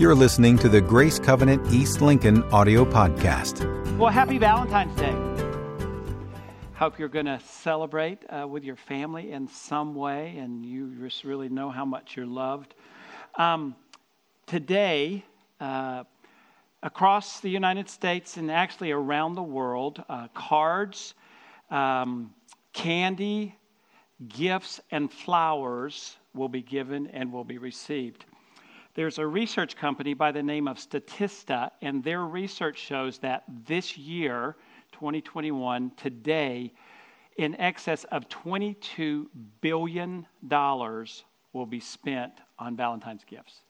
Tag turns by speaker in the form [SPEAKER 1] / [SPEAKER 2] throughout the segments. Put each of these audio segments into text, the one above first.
[SPEAKER 1] You're listening to the Grace Covenant East Lincoln audio podcast.
[SPEAKER 2] Well, happy Valentine's Day. Hope you're going to celebrate uh, with your family in some way and you just really know how much you're loved. Um, today, uh, across the United States and actually around the world, uh, cards, um, candy, gifts, and flowers will be given and will be received. There's a research company by the name of Statista, and their research shows that this year, 2021, today, in excess of $22 billion will be spent on Valentine's gifts.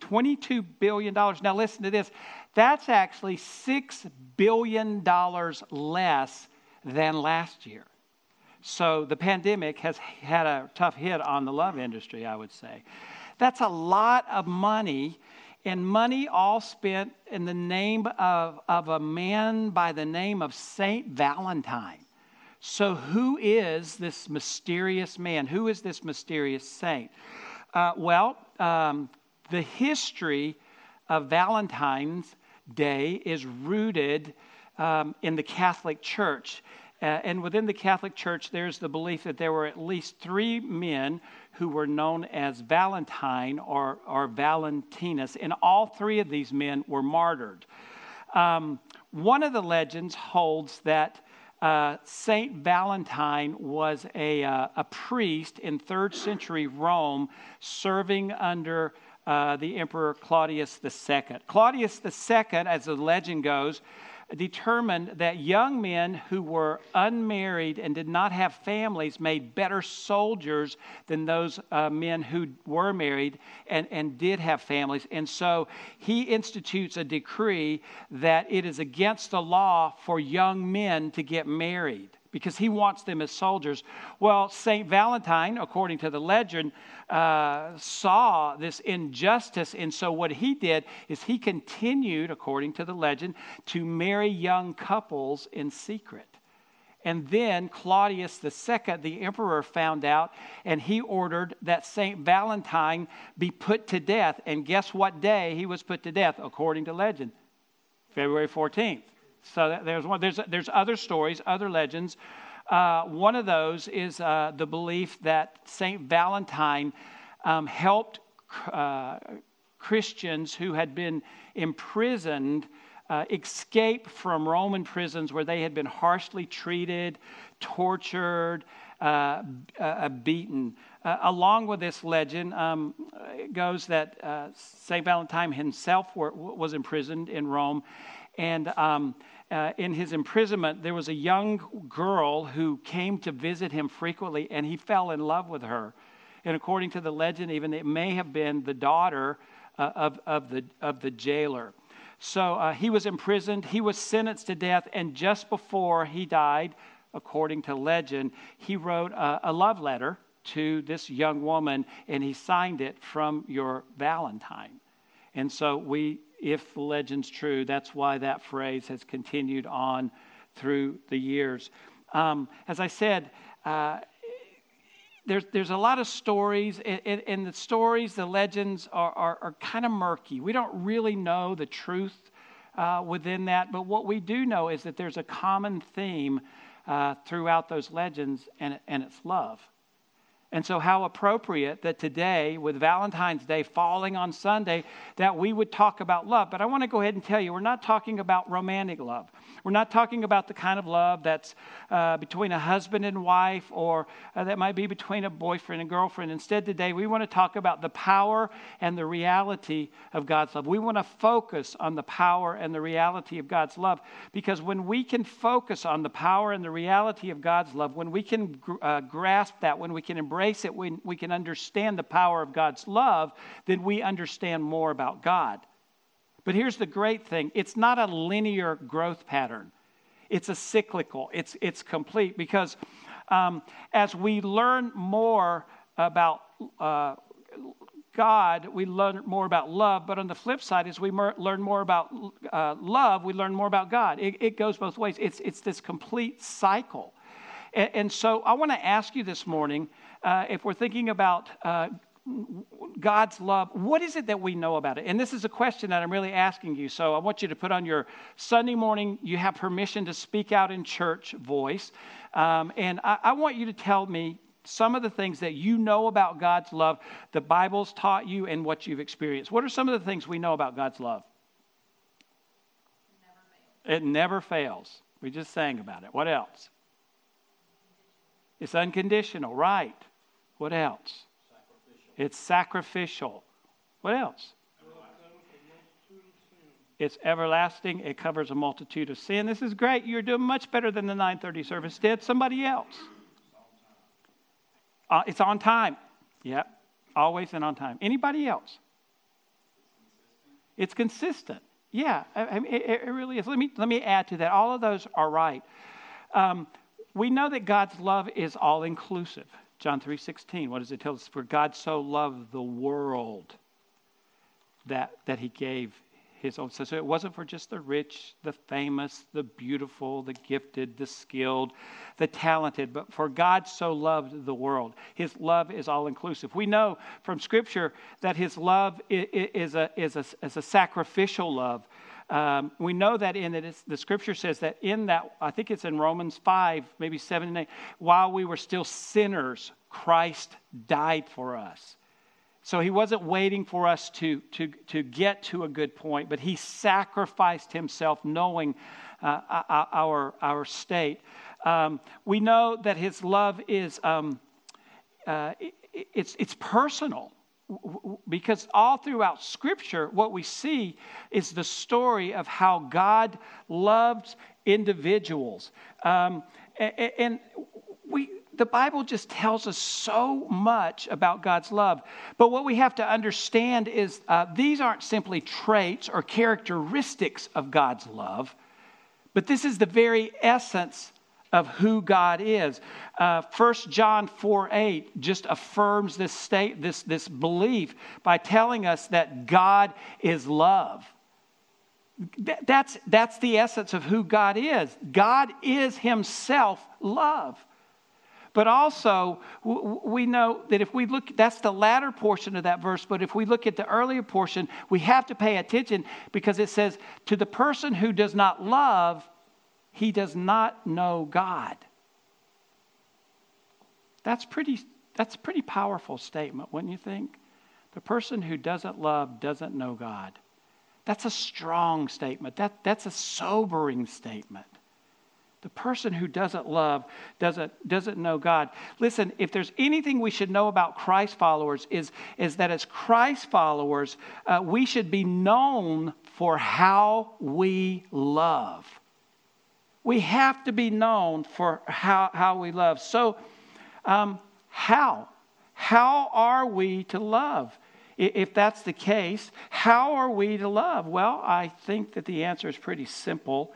[SPEAKER 2] $22 billion. Now, listen to this. That's actually $6 billion less than last year. So the pandemic has had a tough hit on the love industry, I would say. That's a lot of money, and money all spent in the name of, of a man by the name of Saint Valentine. So, who is this mysterious man? Who is this mysterious saint? Uh, well, um, the history of Valentine's Day is rooted um, in the Catholic Church. Uh, and within the Catholic Church, there's the belief that there were at least three men who were known as Valentine or, or Valentinus, and all three of these men were martyred. Um, one of the legends holds that uh, Saint Valentine was a, uh, a priest in third century Rome serving under uh, the Emperor Claudius II. Claudius II, as the legend goes, determined that young men who were unmarried and did not have families made better soldiers than those uh, men who were married and, and did have families. And so he institutes a decree that it is against the law for young men to get married because he wants them as soldiers. Well, St. Valentine, according to the legend, uh, saw this injustice. And so what he did is he continued, according to the legend, to marry young couples in secret. And then Claudius II, the emperor, found out and he ordered that St. Valentine be put to death. And guess what day he was put to death, according to legend? February 14th. So there's, one, there's, there's other stories, other legends. Uh, one of those is uh, the belief that St. Valentine um, helped uh, Christians who had been imprisoned uh, escape from Roman prisons where they had been harshly treated, tortured, uh, uh, beaten. along with this legend um, goes that St. Valentine himself were, was imprisoned in Rome. And um, uh, in his imprisonment, there was a young girl who came to visit him frequently, and he fell in love with her. And according to the legend, even it may have been the daughter uh, of, of, the, of the jailer. So uh, he was imprisoned, he was sentenced to death, and just before he died, according to legend, he wrote a, a love letter to this young woman, and he signed it from your Valentine. And so we if the legend's true, that's why that phrase has continued on through the years. Um, as I said, uh, there's, there's a lot of stories, and, and the stories, the legends are, are, are kind of murky. We don't really know the truth uh, within that, but what we do know is that there's a common theme uh, throughout those legends, and, and it's love. And so, how appropriate that today, with Valentine's Day falling on Sunday, that we would talk about love. But I want to go ahead and tell you, we're not talking about romantic love. We're not talking about the kind of love that's uh, between a husband and wife or uh, that might be between a boyfriend and girlfriend. Instead, today, we want to talk about the power and the reality of God's love. We want to focus on the power and the reality of God's love because when we can focus on the power and the reality of God's love, when we can uh, grasp that, when we can embrace it, when we can understand the power of God's love, then we understand more about God. But here's the great thing it's not a linear growth pattern, it's a cyclical, it's, it's complete because um, as we learn more about uh, God, we learn more about love. But on the flip side, as we mer- learn more about uh, love, we learn more about God. It, it, goes both ways. It's, it's this complete cycle. And, and so I want to ask you this morning uh, if we're thinking about uh, God's love, what is it that we know about it? And this is a question that I'm really asking you. So I want you to put on your Sunday morning, you have permission to speak out in church voice. Um, and I, I want you to tell me some of the things that you know about God's love, the Bible's taught you, and what you've experienced. What are some of the things we know about God's love? It never fails. We just sang about it. What else? It's unconditional, right? What else? It's sacrificial. What else? It's everlasting. It covers a multitude of sin. This is great. You're doing much better than the 930 service did. Somebody else. Uh, it's on time. Yep. Always and on time. Anybody else? It's consistent. Yeah, I it, it, really is. Let me, let me add to that. All of those are right. Um, we know that God's love is all inclusive. John 3:16, what does it tell us? For God so loved the world that, that he gave his own son. So it wasn't for just the rich, the famous, the beautiful, the gifted, the skilled, the talented, but for God so loved the world. His love is all inclusive. We know from Scripture that his love is a, is a, is a sacrificial love. Um, we know that in it, the scripture says that in that, I think it's in Romans 5, maybe 7 and 8, while we were still sinners, Christ died for us. So he wasn't waiting for us to, to, to get to a good point, but he sacrificed himself knowing uh, our, our state. Um, we know that his love is um, uh, it's, it's personal because all throughout Scripture, what we see is the story of how God loved individuals. Um, and we, the Bible just tells us so much about God's love. But what we have to understand is uh, these aren't simply traits or characteristics of God's love, but this is the very essence of who God is. Uh, 1 John 4 8 just affirms this state, this, this belief by telling us that God is love. That's, that's the essence of who God is. God is Himself love. But also, we know that if we look, that's the latter portion of that verse, but if we look at the earlier portion, we have to pay attention because it says, To the person who does not love, he does not know God. That's pretty that's a pretty powerful statement, wouldn't you think? The person who doesn't love doesn't know God. That's a strong statement. That, that's a sobering statement. The person who doesn't love doesn't, doesn't know God. Listen, if there's anything we should know about Christ followers, is, is that as Christ followers, uh, we should be known for how we love. We have to be known for how, how we love. So, um, how? How are we to love? If that's the case, how are we to love? Well, I think that the answer is pretty simple.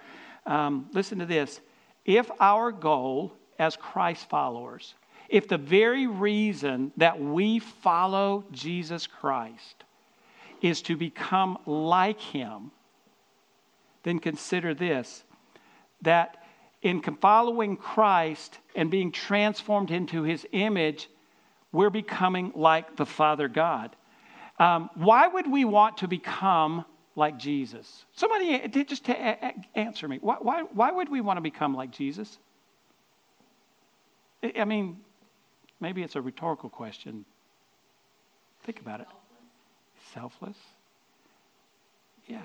[SPEAKER 2] Um, listen to this. If our goal as Christ followers, if the very reason that we follow Jesus Christ is to become like Him, then consider this that in following Christ and being transformed into his image, we're becoming like the Father God. Um, why would we want to become like Jesus? Somebody eh, eh, just to eh, answer me. Why, why, why would we want to become like Jesus? I mean, maybe it's a rhetorical question. Think about it. Selfless? Yeah.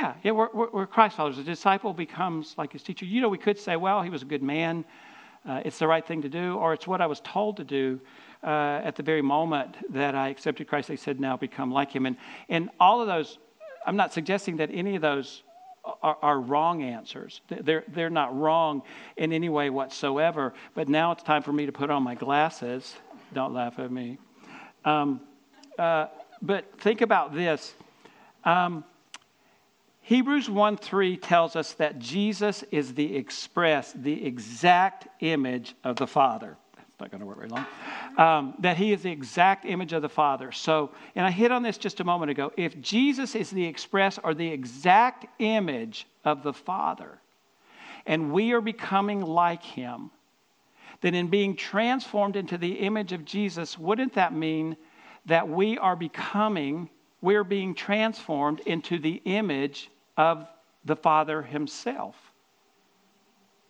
[SPEAKER 2] Yeah, yeah we're, we're, Christ followers. A disciple becomes like his teacher. You know, we could say, well, he was a good man. Uh, it's the right thing to do, or it's what I was told to do uh, at the very moment that I accepted Christ. They said, now become like him. And, and all of those, I'm not suggesting that any of those are, are, wrong answers. They're, they're not wrong in any way whatsoever. But now it's time for me to put on my glasses. Don't laugh at me. Um, uh, but think about this. Um, Hebrews 1 3 tells us that Jesus is the express, the exact image of the Father. That's not going to work very long. Um, that he is the exact image of the Father. So, and I hit on this just a moment ago. If Jesus is the express or the exact image of the Father, and we are becoming like him, then in being transformed into the image of Jesus, wouldn't that mean that we are becoming, we're being transformed into the image of the Father Himself?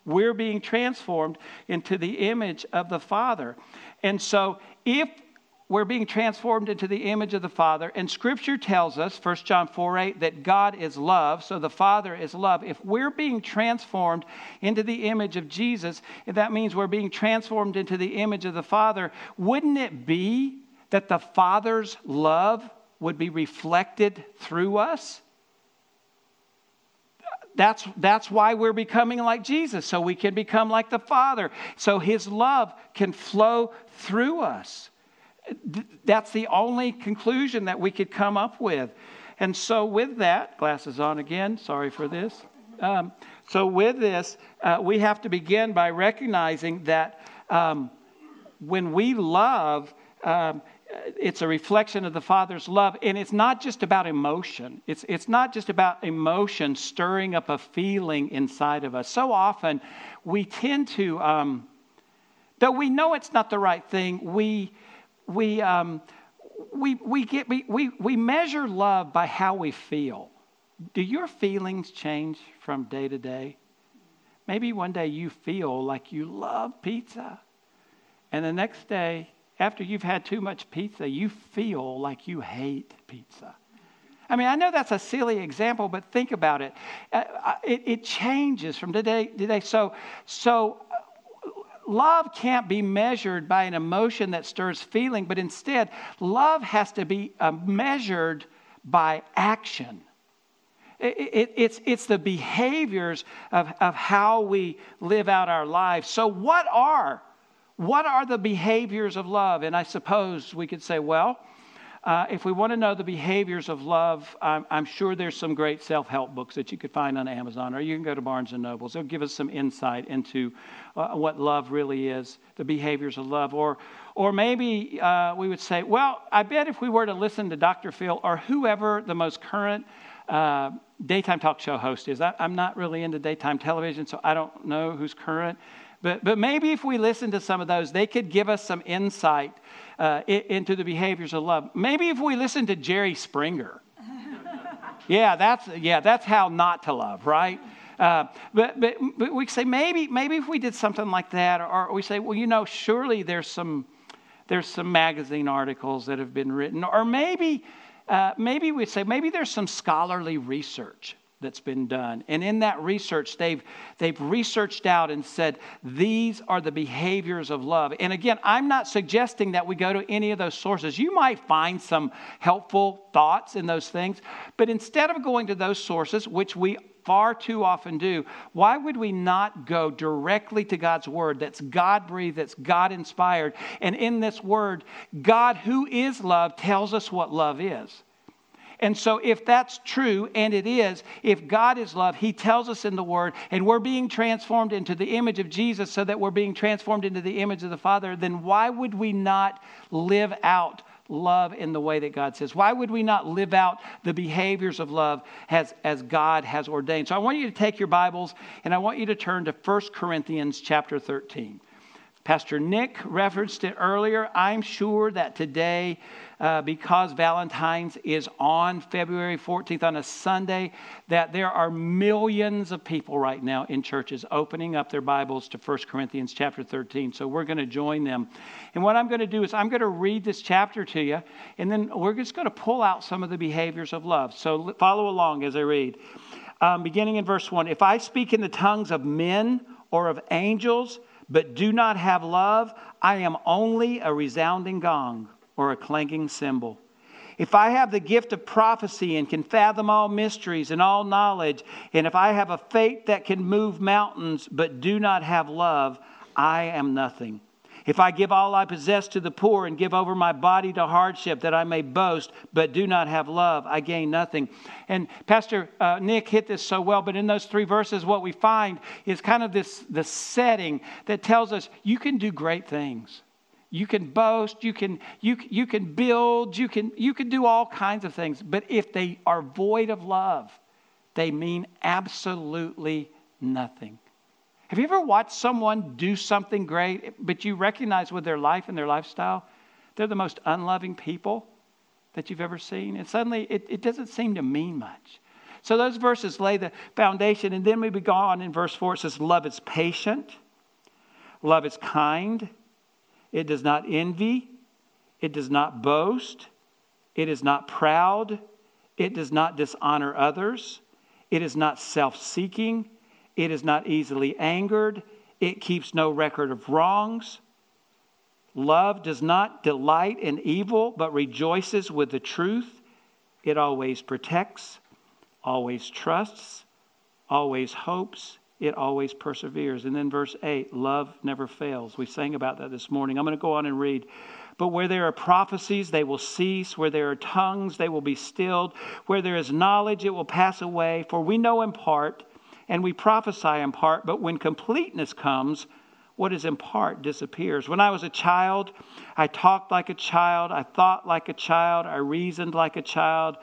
[SPEAKER 2] We're being transformed into the image of the Father. And so, if we're being transformed into the image of the Father. And Scripture tells us, 1 John 4 8, that God is love, so the Father is love. If we're being transformed into the image of Jesus, if that means we're being transformed into the image of the Father, wouldn't it be that the Father's love would be reflected through us? That's, that's why we're becoming like Jesus, so we can become like the Father, so His love can flow through us that's the only conclusion that we could come up with. And so, with that, glasses on again, sorry for this. Um, so, with this, uh, we have to begin by recognizing that um, when we love, um, it's a reflection of the Father's love. And it's not just about emotion, it's, it's not just about emotion stirring up a feeling inside of us. So often, we tend to, um, though we know it's not the right thing, we we, um, we, we, get, we, we, we measure love by how we feel. Do your feelings change from day to day? Maybe one day you feel like you love pizza. And the next day, after you've had too much pizza, you feel like you hate pizza. I mean, I know that's a silly example, but think about it. Uh, it, it changes from today to day. So, so love can't be measured by an emotion that stirs feeling, but instead, love has to be uh, measured by action. It, it, it's, it's the behaviors of, of how we live out our lives. So, what are what are the behaviors of love? And I suppose we could say, well, uh, if we want to know the behaviors of love, I'm, I'm sure there's some great self-help books that you could find on Amazon, or you can go to Barnes and Nobles. They'll give us some insight into uh, what love really is, the behaviors of love. Or, or maybe uh, we would say, well, I bet if we were to listen to Dr. Phil or whoever the most current uh, daytime talk show host is. I, am not really into daytime television, so I don't know who's current. But, but maybe if we listen to some of those, they could give us some insight uh, into the behaviors of love. Maybe if we listen to Jerry Springer. yeah, that's, yeah, that's how not to love, right? Uh, but, but, but we say maybe, maybe if we did something like that, or, or we say, well, you know, surely there's some, there's some magazine articles that have been written, or maybe, uh, maybe we say maybe there's some scholarly research that's been done. And in that research, they've, they've researched out and said, these are the behaviors of love. And again, I'm not suggesting that we go to any of those sources. You might find some helpful thoughts in those things, but instead of going to those sources, which we far too often do, why would we not go directly to God's word that's God breathed, that's God inspired? And in this word, God, who is love, tells us what love is. And so, if that's true, and it is, if God is love, He tells us in the Word, and we're being transformed into the image of Jesus so that we're being transformed into the image of the Father, then why would we not live out love in the way that God says? Why would we not live out the behaviors of love as, as God has ordained? So, I want you to take your Bibles and I want you to turn to 1 Corinthians chapter 13. Pastor Nick referenced it earlier. I'm sure that today, uh, because Valentine's is on February 14th on a Sunday, that there are millions of people right now in churches opening up their Bibles to 1 Corinthians chapter 13. So we're going to join them. And what I'm going to do is I'm going to read this chapter to you, and then we're just going to pull out some of the behaviors of love. So follow along as I read. Um, beginning in verse 1 If I speak in the tongues of men or of angels, but do not have love, I am only a resounding gong or a clanging cymbal. If I have the gift of prophecy and can fathom all mysteries and all knowledge, and if I have a faith that can move mountains but do not have love, I am nothing. If I give all I possess to the poor and give over my body to hardship that I may boast, but do not have love, I gain nothing. And Pastor uh, Nick hit this so well, but in those three verses, what we find is kind of this the setting that tells us you can do great things. You can boast, you can, you, you can build, you can, you can do all kinds of things. But if they are void of love, they mean absolutely nothing. Have you ever watched someone do something great, but you recognize with their life and their lifestyle, they're the most unloving people that you've ever seen? And suddenly it, it doesn't seem to mean much. So those verses lay the foundation, and then we go on in verse 4. It says, Love is patient, love is kind, it does not envy, it does not boast, it is not proud, it does not dishonor others, it is not self seeking. It is not easily angered. It keeps no record of wrongs. Love does not delight in evil, but rejoices with the truth. It always protects, always trusts, always hopes. It always perseveres. And then verse 8 love never fails. We sang about that this morning. I'm going to go on and read. But where there are prophecies, they will cease. Where there are tongues, they will be stilled. Where there is knowledge, it will pass away. For we know in part and we prophesy in part, but when completeness comes, what is in part disappears. When I was a child, I talked like a child, I thought like a child, I reasoned like a child.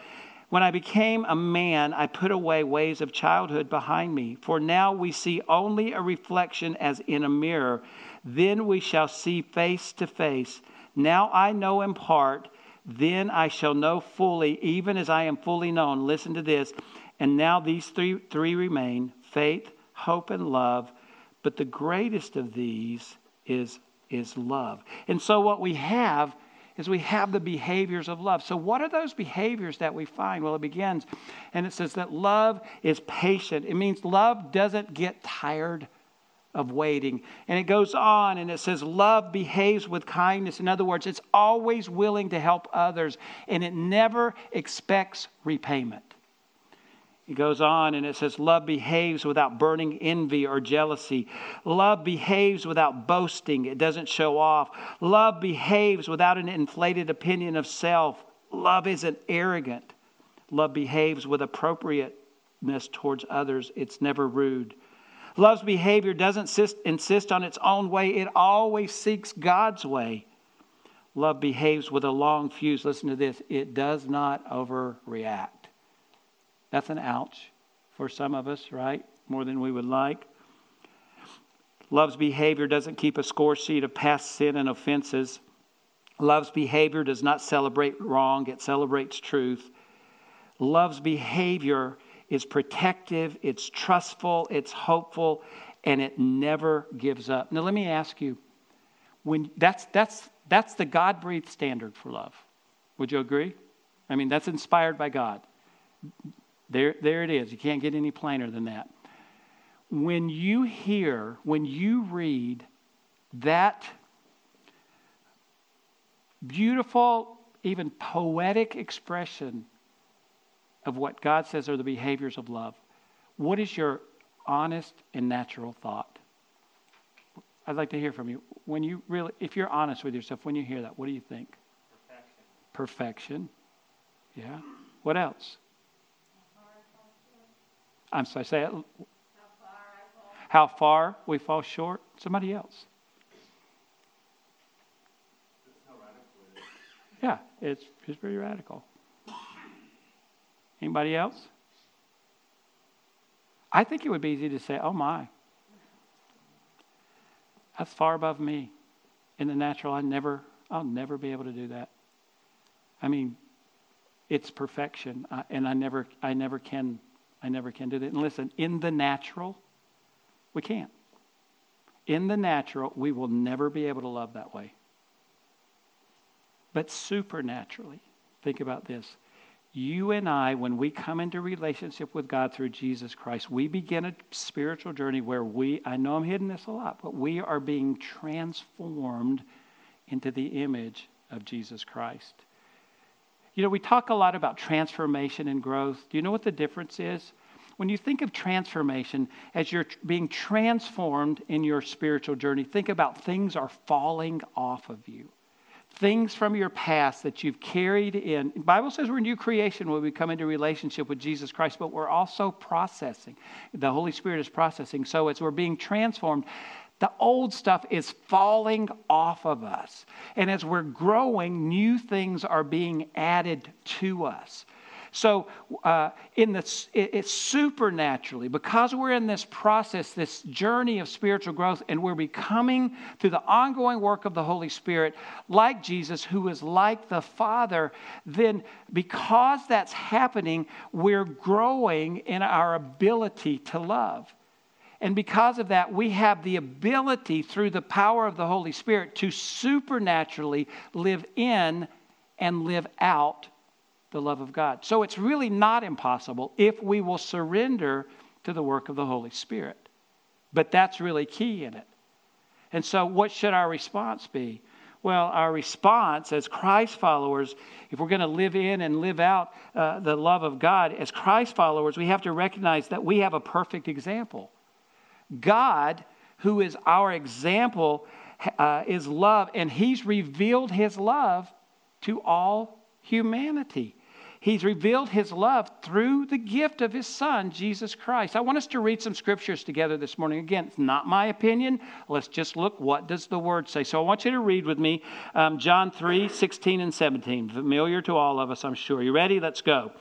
[SPEAKER 2] When I became a man, I put away ways of childhood behind me. For now we see only a reflection as in a mirror. Then we shall see face to face. Now I know in part, then I shall know fully, even as I am fully known. Listen to this. And now these three, three remain faith, hope, and love. But the greatest of these is, is love. And so what we have is we have the behaviors of love. So, what are those behaviors that we find? Well, it begins and it says that love is patient. It means love doesn't get tired of waiting. And it goes on and it says, Love behaves with kindness. In other words, it's always willing to help others and it never expects repayment. It goes on and it says, Love behaves without burning envy or jealousy. Love behaves without boasting. It doesn't show off. Love behaves without an inflated opinion of self. Love isn't arrogant. Love behaves with appropriateness towards others. It's never rude. Love's behavior doesn't insist, on its own way, it always seeks God's way. Love behaves with a long fuse. Listen to this it does not overreact. That's an ouch for some of us, right? More than we would like. Love's behavior doesn't keep a score sheet of past sin and offenses. Love's behavior does not celebrate wrong, it celebrates truth. Love's behavior is protective, it's trustful, it's hopeful, and it never gives up. Now, let me ask you when that's, that's, that's the God breathed standard for love. Would you agree? I mean, that's inspired by God. There, there it is. You can't get any plainer than that. When you hear, when you read that beautiful, even poetic expression of what God says are the behaviors of love, what is your honest and natural thought? I'd like to hear from you. When you really, if you're honest with yourself, when you hear that, what do you think? Perfection. Perfection. Yeah. What else? I'm sorry, say it. How far we fall short? Somebody else. Yeah, it's, it's pretty radical. Anybody else? I think it would be easy to say, oh my, that's far above me. In the natural, I never, I'll never be able to do that. I mean, it's perfection, and I never, I never can I never can do that. And listen, in the natural, we can't. In the natural, we will never be able to love that way. But supernaturally, think about this. You and I, when we come into relationship with God through Jesus Christ, we begin a spiritual journey where we, I know I'm hitting this a lot, but we are being transformed into the image of Jesus Christ. You know, we talk a lot about transformation and growth. Do you know what the difference is? When you think of transformation, as you're being transformed in your spiritual journey, think about things are falling off of you. Things from your past that you've carried in. The Bible says we're a new creation when we come into relationship with Jesus Christ, but we're also processing. The Holy Spirit is processing. So as we're being transformed, the old stuff is falling off of us. And as we're growing, new things are being added to us. So, uh, in this, it's supernaturally because we're in this process, this journey of spiritual growth, and we're becoming through the ongoing work of the Holy Spirit like Jesus, who is like the Father. Then, because that's happening, we're growing in our ability to love. And because of that, we have the ability through the power of the Holy Spirit to supernaturally live in and live out the love of God. So it's really not impossible if we will surrender to the work of the Holy Spirit. But that's really key in it. And so, what should our response be? Well, our response as Christ followers, if we're going to live in and live out uh, the love of God, as Christ followers, we have to recognize that we have a perfect example. God, who is our example, uh, is love, and He's revealed His love to all humanity. He's revealed his love through the gift of his son, Jesus Christ. I want us to read some scriptures together this morning. Again, it's not my opinion. Let's just look what does the word say. So I want you to read with me um, John 3 16 and 17. Familiar to all of us, I'm sure. You ready? Let's go.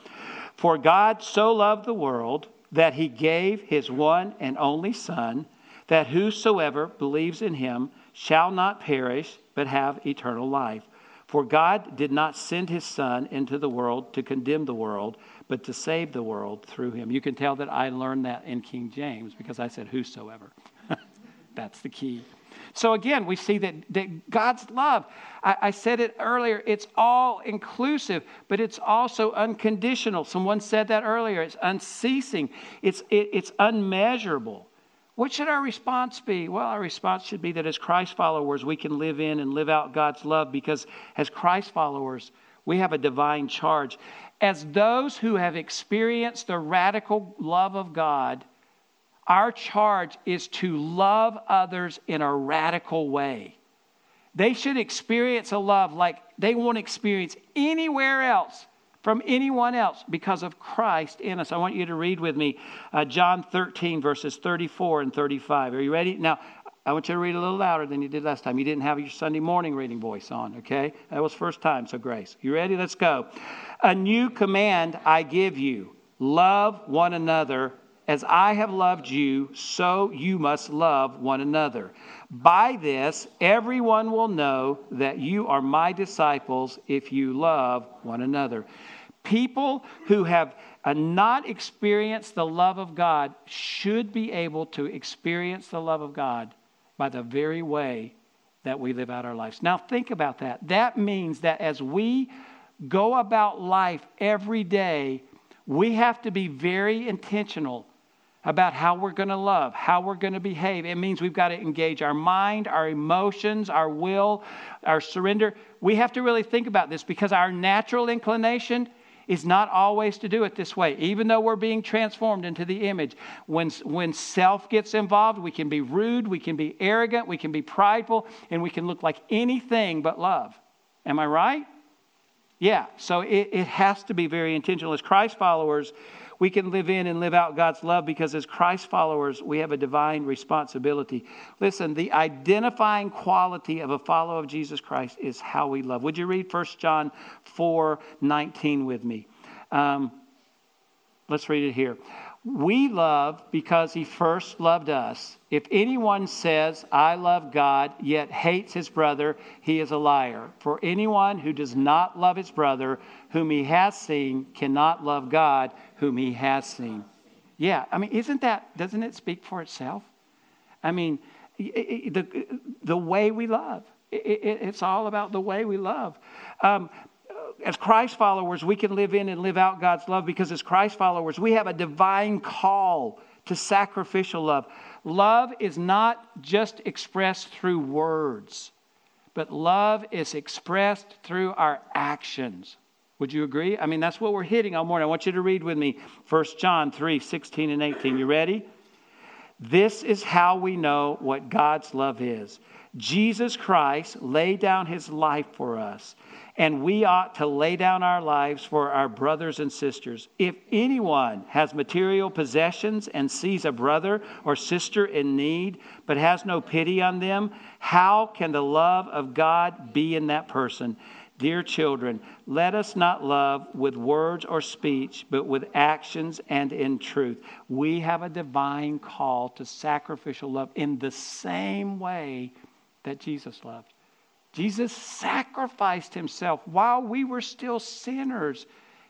[SPEAKER 2] For God so loved the world that he gave his one and only Son, that whosoever believes in him shall not perish, but have eternal life. For God did not send his Son into the world to condemn the world, but to save the world through him. You can tell that I learned that in King James because I said whosoever. That's the key. So again, we see that, that God's love, I, I, said it earlier, it's all inclusive, but it's also unconditional. Someone said that earlier. It's unceasing, it's, it, it's unmeasurable. What should our response be? Well, our response should be that as Christ followers, we can live in and live out God's love because as Christ followers, we have a divine charge. As those who have experienced the radical love of God, our charge is to love others in a radical way. They should experience a love like they won't experience anywhere else from anyone else because of Christ in us. I want you to read with me uh, John 13, verses 34 and 35. Are you ready? Now, I want you to read a little louder than you did last time. You didn't have your Sunday morning reading voice on, okay? That was first time, so grace. You ready? Let's go. A new command I give you love one another. As I have loved you, so you must love one another. By this, everyone will know that you are my disciples if you love one another. People who have uh, not experienced the love of God should be able to experience the love of God by the very way that we live out our lives. Now, think about that. That means that as we go about life every day, we have to be very intentional about how we're going to love, how we're going to behave. It means we've got to engage our mind, our emotions, our will, our surrender. We have to really think about this because our natural inclination is not always to do it this way, even though we're being transformed into the image. When, when self gets involved, we can be rude, we can be arrogant, we can be prideful, and we can look like anything but love. Am I right? Yeah, so it, it has to be very intentional. As Christ followers, we can live in and live out God's love because as Christ followers, we have a divine responsibility. Listen, the identifying quality of a follower of Jesus Christ is how we love. Would you read 1 John 4 19 with me? Um, let's read it here. We love because he first loved us. If anyone says, I love God, yet hates his brother, he is a liar. For anyone who does not love his brother, whom he has seen, cannot love God, whom he has seen. Yeah, I mean, isn't that, doesn't it speak for itself? I mean, the, the way we love. it's all about the way we love. Um, as Christ followers, we can live in and live out God's love because as Christ followers, we have a divine call to sacrificial love. Love is not just expressed through words, but love is expressed through our actions. Would you agree? I mean, that's what we're hitting all morning. I want you to read with me 1 John 3 16 and 18. You ready? This is how we know what God's love is. Jesus Christ laid down his life for us and we ought to lay down our lives for our brothers and sisters. If anyone has material possessions and sees a brother or sister in need, but has no pity on them, how can the love of God be in that person? Dear children, let us not love with words or speech, but with actions and in truth. We have a divine call to sacrificial love in the same way that Jesus loved. Jesus sacrificed himself while we were still sinners.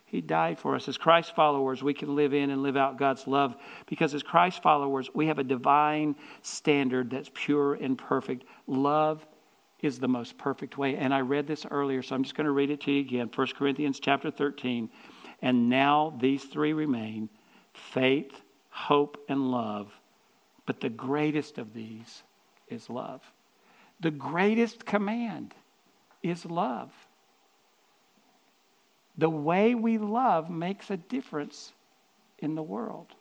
[SPEAKER 2] He died for us. As Christ followers, we can live in and live out God's love because as Christ followers, we have a divine standard that's pure and perfect. Love is the most perfect way. And I read this earlier, so I'm just going to read it to you again. 1 Corinthians chapter 13. And now these three remain faith, hope, and love. But the greatest of these is love. The greatest command is love. The way we love makes a difference in the world.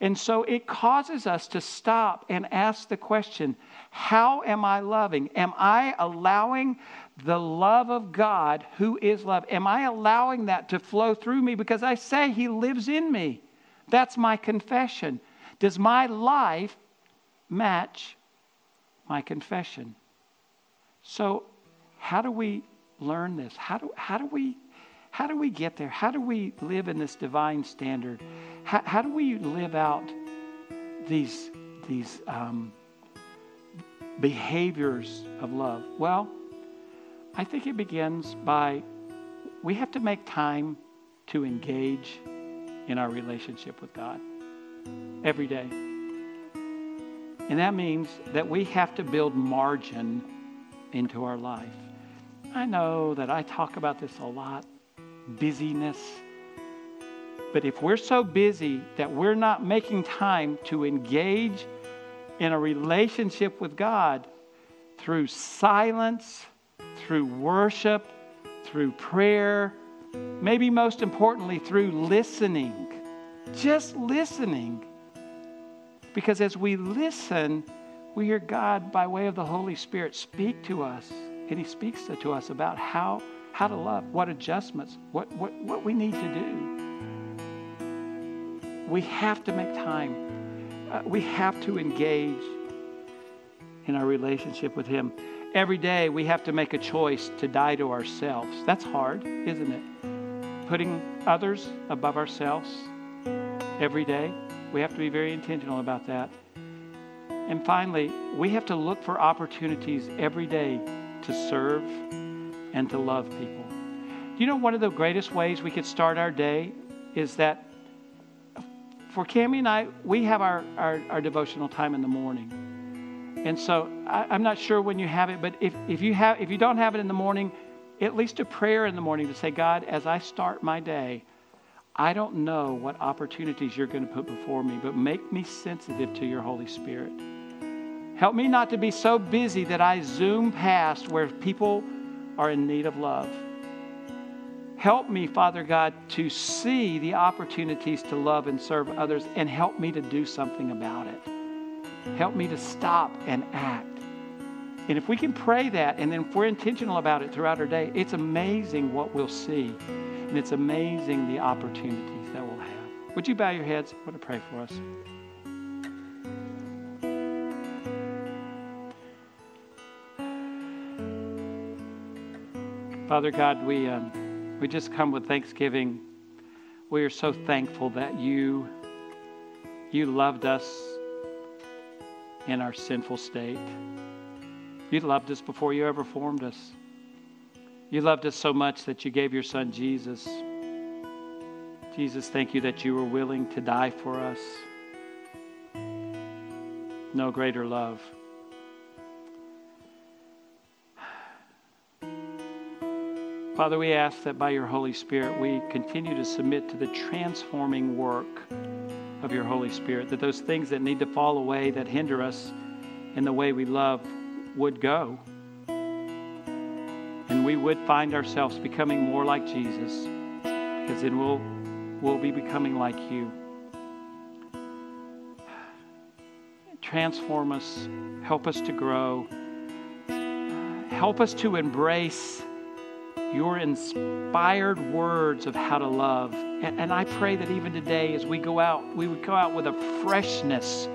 [SPEAKER 2] And so it causes us to stop and ask the question how am I loving? Am I allowing the love of God, who is love, am I allowing that to flow through me? Because I say He lives in me. That's my confession. Does my life match my confession? So, how do we learn this? How do, how do we how do we get there? How do we live in this divine standard? How, how do we live out these, these um, behaviors of love? Well, I think it begins by we have to make time to engage in our relationship with God every day. And that means that we have to build margin into our life. I know that I talk about this a lot busyness. But if we're so busy that we're not making time to engage in a relationship with God through silence, through worship, through prayer, maybe most importantly, through listening, just listening. Because as we listen, we hear God, by way of the Holy Spirit, speak to us. And He speaks to us about how how to love, what adjustments, what, what, what we need to do. We have to make time. Uh, we have to engage in our relationship with Him. Every day we have to make a choice to die to ourselves. That's hard, isn't it? Putting others above ourselves every day. We have to be very intentional about that. And finally, we have to look for opportunities every day to serve and to love people. Do you know one of the greatest ways we could start our day is that for Cami and I, we have our, our, our devotional time in the morning. And so I, am not sure when you have it, but if, if, you have, if you don't have it in the morning, at least a prayer in the morning to say, God, as I start my day, I don't know what opportunities you're going to put before me, but make me sensitive to your Holy Spirit. Help me not to be so busy that I zoom past where people are in need of love. Help me, Father God, to see the opportunities to love and serve others and help me to do something about it. Help me to stop and act. And if we can pray that and then if we're intentional about it throughout our day, it's amazing what we'll see. And it's amazing the opportunities that we'll have. Would you bow your heads? I want to pray for us. Father God, we, um, we just come with thanksgiving. We are so thankful that you, you loved us in our sinful state. You loved us before you ever formed us. You loved us so much that you gave your son Jesus. Jesus, thank you that you were willing to die for us. No greater love. Father, we ask that by your Holy Spirit we continue to submit to the transforming work of your Holy Spirit, that those things that need to fall away that hinder us in the way we love would go. And we would find ourselves becoming more like Jesus, because then we'll, we'll be becoming like you. Transform us, help us to grow, help us to embrace your inspired words of how to love. And, and, I pray that even today, as we go out, we would go out with a freshness,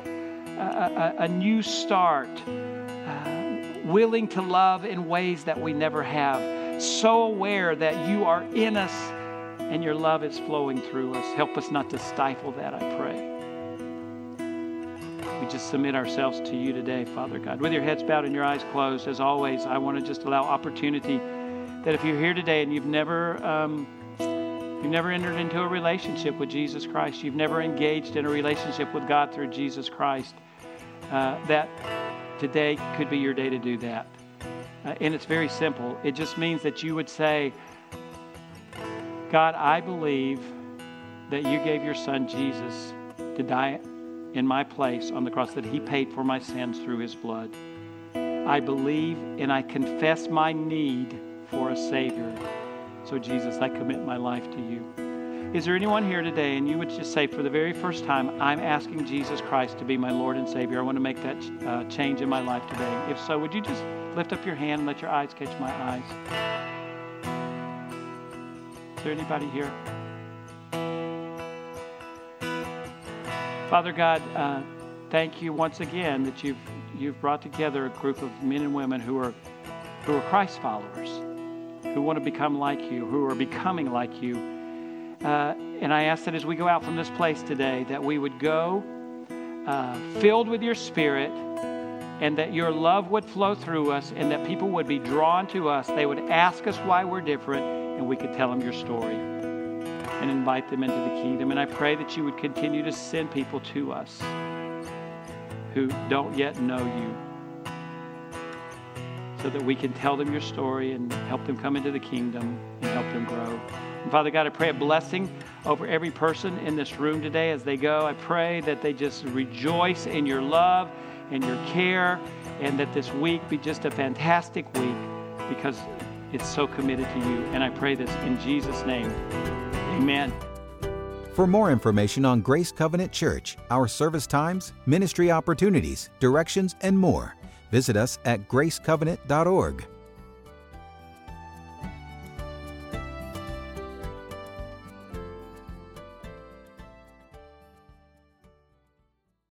[SPEAKER 2] a, a, a new start, uh, willing to love in ways that we never have. so aware that you are in us and your love is flowing through us. Help us not to stifle that, I pray. We just submit ourselves to you today, Father God. With your heads bowed and your eyes closed, as always, I want to just allow opportunity that if you're here today and you've never um, you've never entered into a relationship with Jesus Christ, you've never engaged in a relationship with God through Jesus Christ, uh, that today could be your day to do that. Uh, and it's very simple. It just means that you would say, God, I believe that you gave your son Jesus to die in my place on the cross, that he paid for my sins through his blood. I believe and I confess my need for a Savior. So, Jesus, I commit my life to you. Is there anyone here today and you would just say, for the very first time, I'm asking Jesus Christ to be my Lord and Savior? I want to make that uh, change in my life today. If so, would you just lift up your hand and let your eyes catch my eyes? Is there anybody here? Father God, uh, thank you once again that you've you've brought together a group of men and women who are who are Christ followers, who want to become like you, who are becoming like you. Uh, and I ask that as we go out from this place today, that we would go uh, filled with your Spirit, and that your love would flow through us, and that people would be drawn to us. They would ask us why we're different, and we could tell them your story and invite them into the kingdom. And I pray that you would continue to send people to us who don't yet know you so that we can tell them your story and help them come into the kingdom and help them grow. And Father God, I pray a blessing over every person in this room today as they go. I pray that they just rejoice in your love and your care and that this week be just a fantastic week because it's so committed to you. And I pray this in Jesus' name. Amen.
[SPEAKER 1] For more information on Grace Covenant Church, our service times, ministry opportunities, directions, and more, visit us at gracecovenant.org.